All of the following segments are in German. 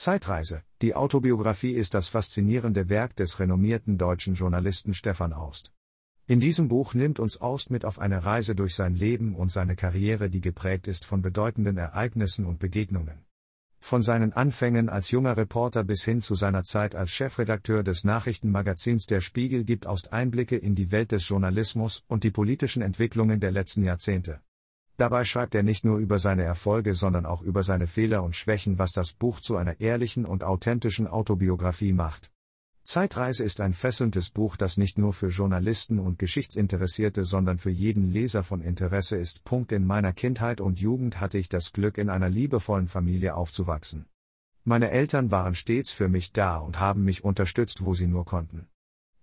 Zeitreise, die Autobiografie ist das faszinierende Werk des renommierten deutschen Journalisten Stefan Aust. In diesem Buch nimmt uns Aust mit auf eine Reise durch sein Leben und seine Karriere, die geprägt ist von bedeutenden Ereignissen und Begegnungen. Von seinen Anfängen als junger Reporter bis hin zu seiner Zeit als Chefredakteur des Nachrichtenmagazins Der Spiegel gibt Aust Einblicke in die Welt des Journalismus und die politischen Entwicklungen der letzten Jahrzehnte. Dabei schreibt er nicht nur über seine Erfolge, sondern auch über seine Fehler und Schwächen, was das Buch zu einer ehrlichen und authentischen Autobiografie macht. Zeitreise ist ein fesselndes Buch, das nicht nur für Journalisten und Geschichtsinteressierte, sondern für jeden Leser von Interesse ist. Punkt in meiner Kindheit und Jugend hatte ich das Glück, in einer liebevollen Familie aufzuwachsen. Meine Eltern waren stets für mich da und haben mich unterstützt, wo sie nur konnten.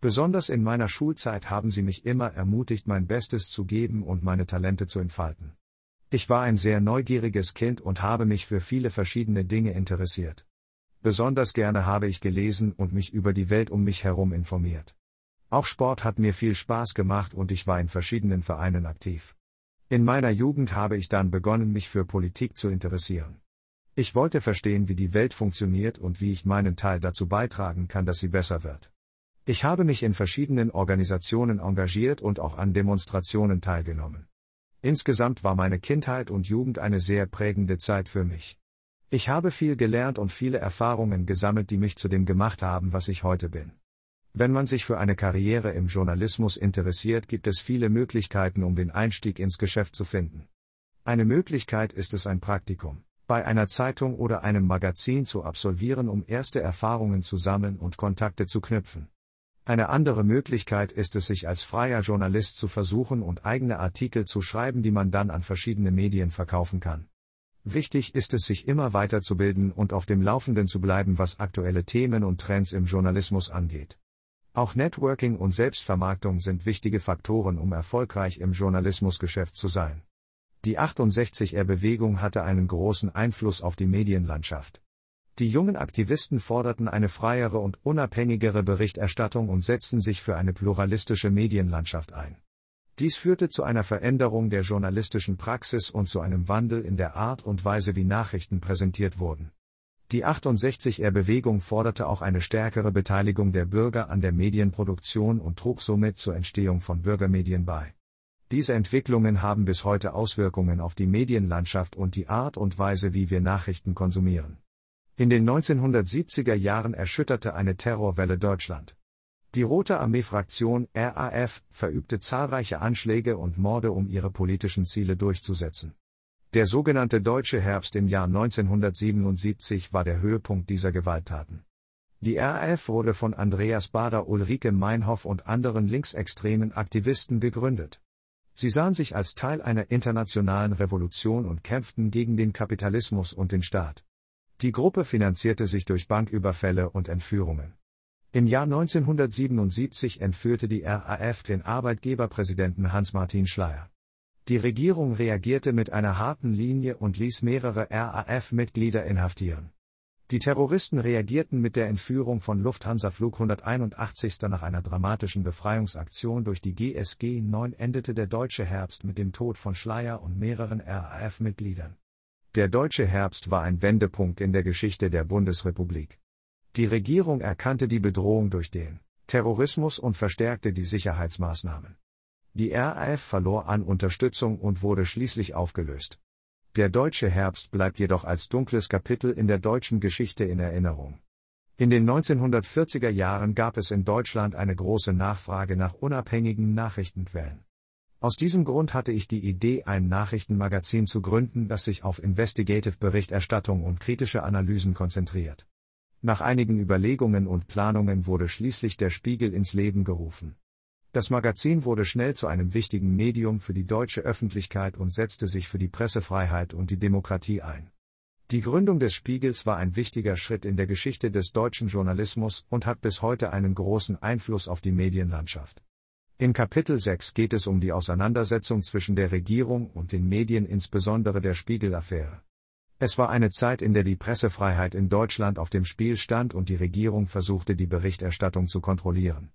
Besonders in meiner Schulzeit haben sie mich immer ermutigt, mein Bestes zu geben und meine Talente zu entfalten. Ich war ein sehr neugieriges Kind und habe mich für viele verschiedene Dinge interessiert. Besonders gerne habe ich gelesen und mich über die Welt um mich herum informiert. Auch Sport hat mir viel Spaß gemacht und ich war in verschiedenen Vereinen aktiv. In meiner Jugend habe ich dann begonnen, mich für Politik zu interessieren. Ich wollte verstehen, wie die Welt funktioniert und wie ich meinen Teil dazu beitragen kann, dass sie besser wird. Ich habe mich in verschiedenen Organisationen engagiert und auch an Demonstrationen teilgenommen. Insgesamt war meine Kindheit und Jugend eine sehr prägende Zeit für mich. Ich habe viel gelernt und viele Erfahrungen gesammelt, die mich zu dem gemacht haben, was ich heute bin. Wenn man sich für eine Karriere im Journalismus interessiert, gibt es viele Möglichkeiten, um den Einstieg ins Geschäft zu finden. Eine Möglichkeit ist es ein Praktikum bei einer Zeitung oder einem Magazin zu absolvieren, um erste Erfahrungen zu sammeln und Kontakte zu knüpfen. Eine andere Möglichkeit ist es, sich als freier Journalist zu versuchen und eigene Artikel zu schreiben, die man dann an verschiedene Medien verkaufen kann. Wichtig ist es, sich immer weiterzubilden und auf dem Laufenden zu bleiben, was aktuelle Themen und Trends im Journalismus angeht. Auch Networking und Selbstvermarktung sind wichtige Faktoren, um erfolgreich im Journalismusgeschäft zu sein. Die 68er-Bewegung hatte einen großen Einfluss auf die Medienlandschaft. Die jungen Aktivisten forderten eine freiere und unabhängigere Berichterstattung und setzten sich für eine pluralistische Medienlandschaft ein. Dies führte zu einer Veränderung der journalistischen Praxis und zu einem Wandel in der Art und Weise, wie Nachrichten präsentiert wurden. Die 68er-Bewegung forderte auch eine stärkere Beteiligung der Bürger an der Medienproduktion und trug somit zur Entstehung von Bürgermedien bei. Diese Entwicklungen haben bis heute Auswirkungen auf die Medienlandschaft und die Art und Weise, wie wir Nachrichten konsumieren. In den 1970er Jahren erschütterte eine Terrorwelle Deutschland. Die Rote Armee-Fraktion RAF verübte zahlreiche Anschläge und Morde, um ihre politischen Ziele durchzusetzen. Der sogenannte Deutsche Herbst im Jahr 1977 war der Höhepunkt dieser Gewalttaten. Die RAF wurde von Andreas Bader, Ulrike Meinhoff und anderen linksextremen Aktivisten gegründet. Sie sahen sich als Teil einer internationalen Revolution und kämpften gegen den Kapitalismus und den Staat. Die Gruppe finanzierte sich durch Banküberfälle und Entführungen. Im Jahr 1977 entführte die RAF den Arbeitgeberpräsidenten Hans-Martin Schleyer. Die Regierung reagierte mit einer harten Linie und ließ mehrere RAF-Mitglieder inhaftieren. Die Terroristen reagierten mit der Entführung von Lufthansa Flug 181. Nach einer dramatischen Befreiungsaktion durch die GSG 9 endete der deutsche Herbst mit dem Tod von Schleyer und mehreren RAF-Mitgliedern. Der deutsche Herbst war ein Wendepunkt in der Geschichte der Bundesrepublik. Die Regierung erkannte die Bedrohung durch den Terrorismus und verstärkte die Sicherheitsmaßnahmen. Die RAF verlor an Unterstützung und wurde schließlich aufgelöst. Der deutsche Herbst bleibt jedoch als dunkles Kapitel in der deutschen Geschichte in Erinnerung. In den 1940er Jahren gab es in Deutschland eine große Nachfrage nach unabhängigen Nachrichtenquellen. Aus diesem Grund hatte ich die Idee, ein Nachrichtenmagazin zu gründen, das sich auf Investigative Berichterstattung und kritische Analysen konzentriert. Nach einigen Überlegungen und Planungen wurde schließlich der Spiegel ins Leben gerufen. Das Magazin wurde schnell zu einem wichtigen Medium für die deutsche Öffentlichkeit und setzte sich für die Pressefreiheit und die Demokratie ein. Die Gründung des Spiegels war ein wichtiger Schritt in der Geschichte des deutschen Journalismus und hat bis heute einen großen Einfluss auf die Medienlandschaft. In Kapitel 6 geht es um die Auseinandersetzung zwischen der Regierung und den Medien, insbesondere der Spiegel-Affäre. Es war eine Zeit, in der die Pressefreiheit in Deutschland auf dem Spiel stand und die Regierung versuchte, die Berichterstattung zu kontrollieren.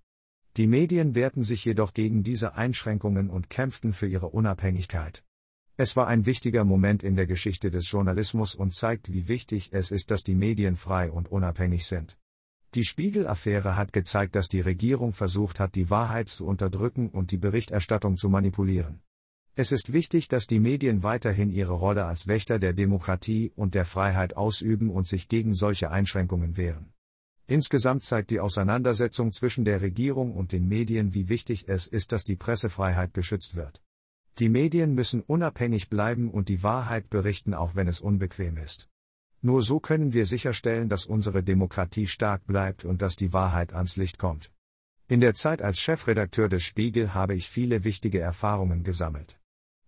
Die Medien wehrten sich jedoch gegen diese Einschränkungen und kämpften für ihre Unabhängigkeit. Es war ein wichtiger Moment in der Geschichte des Journalismus und zeigt, wie wichtig es ist, dass die Medien frei und unabhängig sind. Die Spiegel-Affäre hat gezeigt, dass die Regierung versucht hat, die Wahrheit zu unterdrücken und die Berichterstattung zu manipulieren. Es ist wichtig, dass die Medien weiterhin ihre Rolle als Wächter der Demokratie und der Freiheit ausüben und sich gegen solche Einschränkungen wehren. Insgesamt zeigt die Auseinandersetzung zwischen der Regierung und den Medien, wie wichtig es ist, dass die Pressefreiheit geschützt wird. Die Medien müssen unabhängig bleiben und die Wahrheit berichten, auch wenn es unbequem ist. Nur so können wir sicherstellen, dass unsere Demokratie stark bleibt und dass die Wahrheit ans Licht kommt. In der Zeit als Chefredakteur des Spiegel habe ich viele wichtige Erfahrungen gesammelt.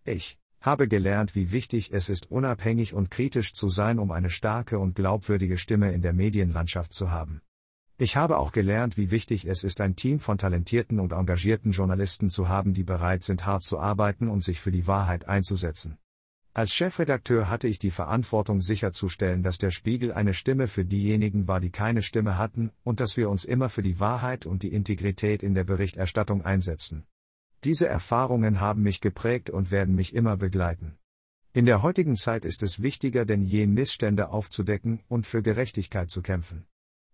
Ich habe gelernt, wie wichtig es ist, unabhängig und kritisch zu sein, um eine starke und glaubwürdige Stimme in der Medienlandschaft zu haben. Ich habe auch gelernt, wie wichtig es ist, ein Team von talentierten und engagierten Journalisten zu haben, die bereit sind, hart zu arbeiten und sich für die Wahrheit einzusetzen. Als Chefredakteur hatte ich die Verantwortung sicherzustellen, dass der Spiegel eine Stimme für diejenigen war, die keine Stimme hatten, und dass wir uns immer für die Wahrheit und die Integrität in der Berichterstattung einsetzen. Diese Erfahrungen haben mich geprägt und werden mich immer begleiten. In der heutigen Zeit ist es wichtiger denn je, Missstände aufzudecken und für Gerechtigkeit zu kämpfen.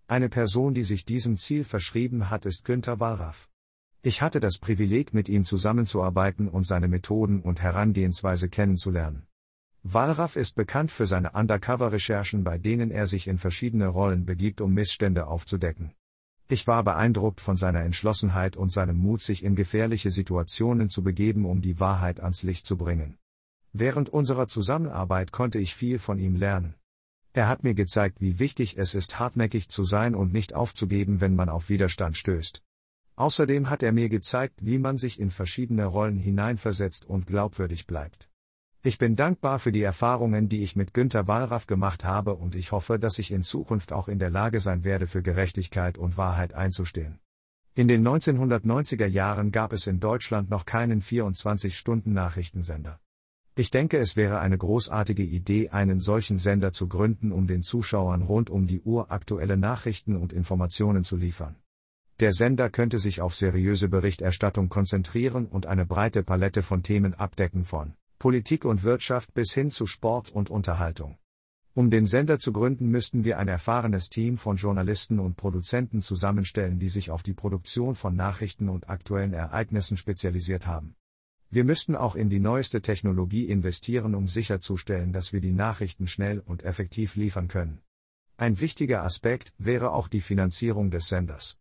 Eine Person, die sich diesem Ziel verschrieben hat, ist Günter Wallraff. Ich hatte das Privileg, mit ihm zusammenzuarbeiten und seine Methoden und Herangehensweise kennenzulernen. Wallraff ist bekannt für seine Undercover-Recherchen, bei denen er sich in verschiedene Rollen begibt, um Missstände aufzudecken. Ich war beeindruckt von seiner Entschlossenheit und seinem Mut, sich in gefährliche Situationen zu begeben, um die Wahrheit ans Licht zu bringen. Während unserer Zusammenarbeit konnte ich viel von ihm lernen. Er hat mir gezeigt, wie wichtig es ist, hartnäckig zu sein und nicht aufzugeben, wenn man auf Widerstand stößt. Außerdem hat er mir gezeigt, wie man sich in verschiedene Rollen hineinversetzt und glaubwürdig bleibt. Ich bin dankbar für die Erfahrungen, die ich mit Günter Wallraff gemacht habe und ich hoffe, dass ich in Zukunft auch in der Lage sein werde, für Gerechtigkeit und Wahrheit einzustehen. In den 1990er Jahren gab es in Deutschland noch keinen 24-Stunden-Nachrichtensender. Ich denke, es wäre eine großartige Idee, einen solchen Sender zu gründen, um den Zuschauern rund um die Uhr aktuelle Nachrichten und Informationen zu liefern. Der Sender könnte sich auf seriöse Berichterstattung konzentrieren und eine breite Palette von Themen abdecken von Politik und Wirtschaft bis hin zu Sport und Unterhaltung. Um den Sender zu gründen, müssten wir ein erfahrenes Team von Journalisten und Produzenten zusammenstellen, die sich auf die Produktion von Nachrichten und aktuellen Ereignissen spezialisiert haben. Wir müssten auch in die neueste Technologie investieren, um sicherzustellen, dass wir die Nachrichten schnell und effektiv liefern können. Ein wichtiger Aspekt wäre auch die Finanzierung des Senders.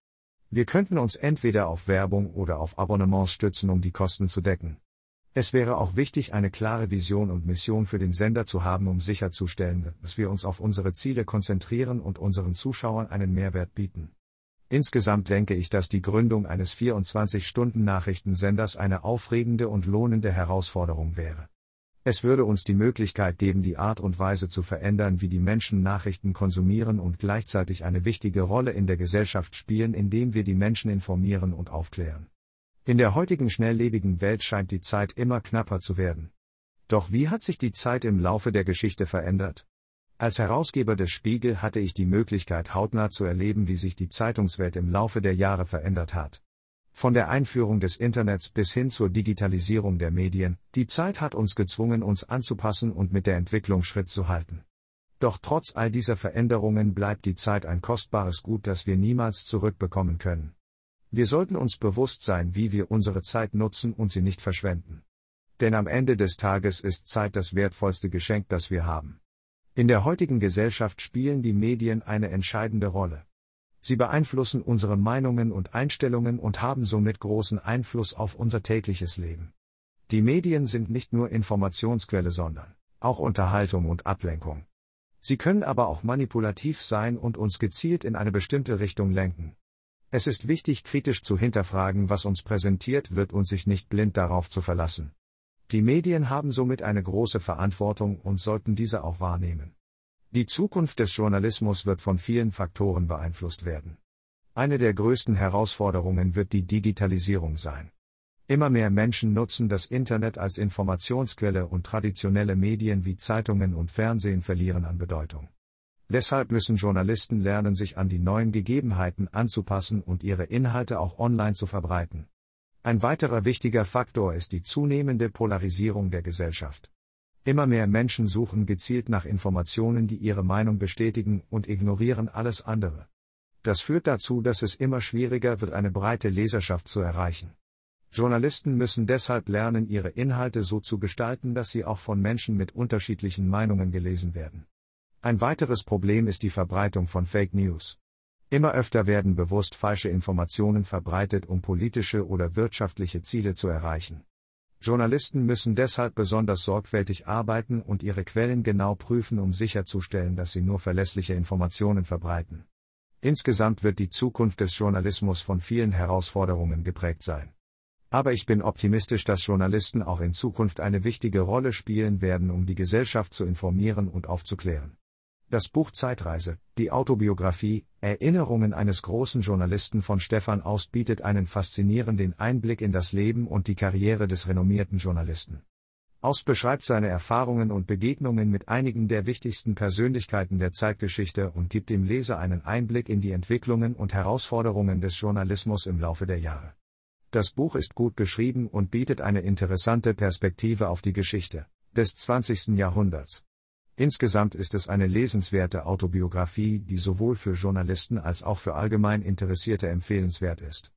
Wir könnten uns entweder auf Werbung oder auf Abonnements stützen, um die Kosten zu decken. Es wäre auch wichtig, eine klare Vision und Mission für den Sender zu haben, um sicherzustellen, dass wir uns auf unsere Ziele konzentrieren und unseren Zuschauern einen Mehrwert bieten. Insgesamt denke ich, dass die Gründung eines 24-Stunden-Nachrichtensenders eine aufregende und lohnende Herausforderung wäre. Es würde uns die Möglichkeit geben, die Art und Weise zu verändern, wie die Menschen Nachrichten konsumieren und gleichzeitig eine wichtige Rolle in der Gesellschaft spielen, indem wir die Menschen informieren und aufklären. In der heutigen schnelllebigen Welt scheint die Zeit immer knapper zu werden. Doch wie hat sich die Zeit im Laufe der Geschichte verändert? Als Herausgeber des Spiegel hatte ich die Möglichkeit hautnah zu erleben, wie sich die Zeitungswelt im Laufe der Jahre verändert hat. Von der Einführung des Internets bis hin zur Digitalisierung der Medien, die Zeit hat uns gezwungen, uns anzupassen und mit der Entwicklung Schritt zu halten. Doch trotz all dieser Veränderungen bleibt die Zeit ein kostbares Gut, das wir niemals zurückbekommen können. Wir sollten uns bewusst sein, wie wir unsere Zeit nutzen und sie nicht verschwenden. Denn am Ende des Tages ist Zeit das wertvollste Geschenk, das wir haben. In der heutigen Gesellschaft spielen die Medien eine entscheidende Rolle. Sie beeinflussen unsere Meinungen und Einstellungen und haben somit großen Einfluss auf unser tägliches Leben. Die Medien sind nicht nur Informationsquelle, sondern auch Unterhaltung und Ablenkung. Sie können aber auch manipulativ sein und uns gezielt in eine bestimmte Richtung lenken. Es ist wichtig, kritisch zu hinterfragen, was uns präsentiert wird und sich nicht blind darauf zu verlassen. Die Medien haben somit eine große Verantwortung und sollten diese auch wahrnehmen. Die Zukunft des Journalismus wird von vielen Faktoren beeinflusst werden. Eine der größten Herausforderungen wird die Digitalisierung sein. Immer mehr Menschen nutzen das Internet als Informationsquelle und traditionelle Medien wie Zeitungen und Fernsehen verlieren an Bedeutung. Deshalb müssen Journalisten lernen, sich an die neuen Gegebenheiten anzupassen und ihre Inhalte auch online zu verbreiten. Ein weiterer wichtiger Faktor ist die zunehmende Polarisierung der Gesellschaft. Immer mehr Menschen suchen gezielt nach Informationen, die ihre Meinung bestätigen und ignorieren alles andere. Das führt dazu, dass es immer schwieriger wird, eine breite Leserschaft zu erreichen. Journalisten müssen deshalb lernen, ihre Inhalte so zu gestalten, dass sie auch von Menschen mit unterschiedlichen Meinungen gelesen werden. Ein weiteres Problem ist die Verbreitung von Fake News. Immer öfter werden bewusst falsche Informationen verbreitet, um politische oder wirtschaftliche Ziele zu erreichen. Journalisten müssen deshalb besonders sorgfältig arbeiten und ihre Quellen genau prüfen, um sicherzustellen, dass sie nur verlässliche Informationen verbreiten. Insgesamt wird die Zukunft des Journalismus von vielen Herausforderungen geprägt sein. Aber ich bin optimistisch, dass Journalisten auch in Zukunft eine wichtige Rolle spielen werden, um die Gesellschaft zu informieren und aufzuklären. Das Buch Zeitreise, die Autobiografie, Erinnerungen eines großen Journalisten von Stefan Aust bietet einen faszinierenden Einblick in das Leben und die Karriere des renommierten Journalisten. Aust beschreibt seine Erfahrungen und Begegnungen mit einigen der wichtigsten Persönlichkeiten der Zeitgeschichte und gibt dem Leser einen Einblick in die Entwicklungen und Herausforderungen des Journalismus im Laufe der Jahre. Das Buch ist gut geschrieben und bietet eine interessante Perspektive auf die Geschichte des 20. Jahrhunderts. Insgesamt ist es eine lesenswerte Autobiografie, die sowohl für Journalisten als auch für allgemein Interessierte empfehlenswert ist.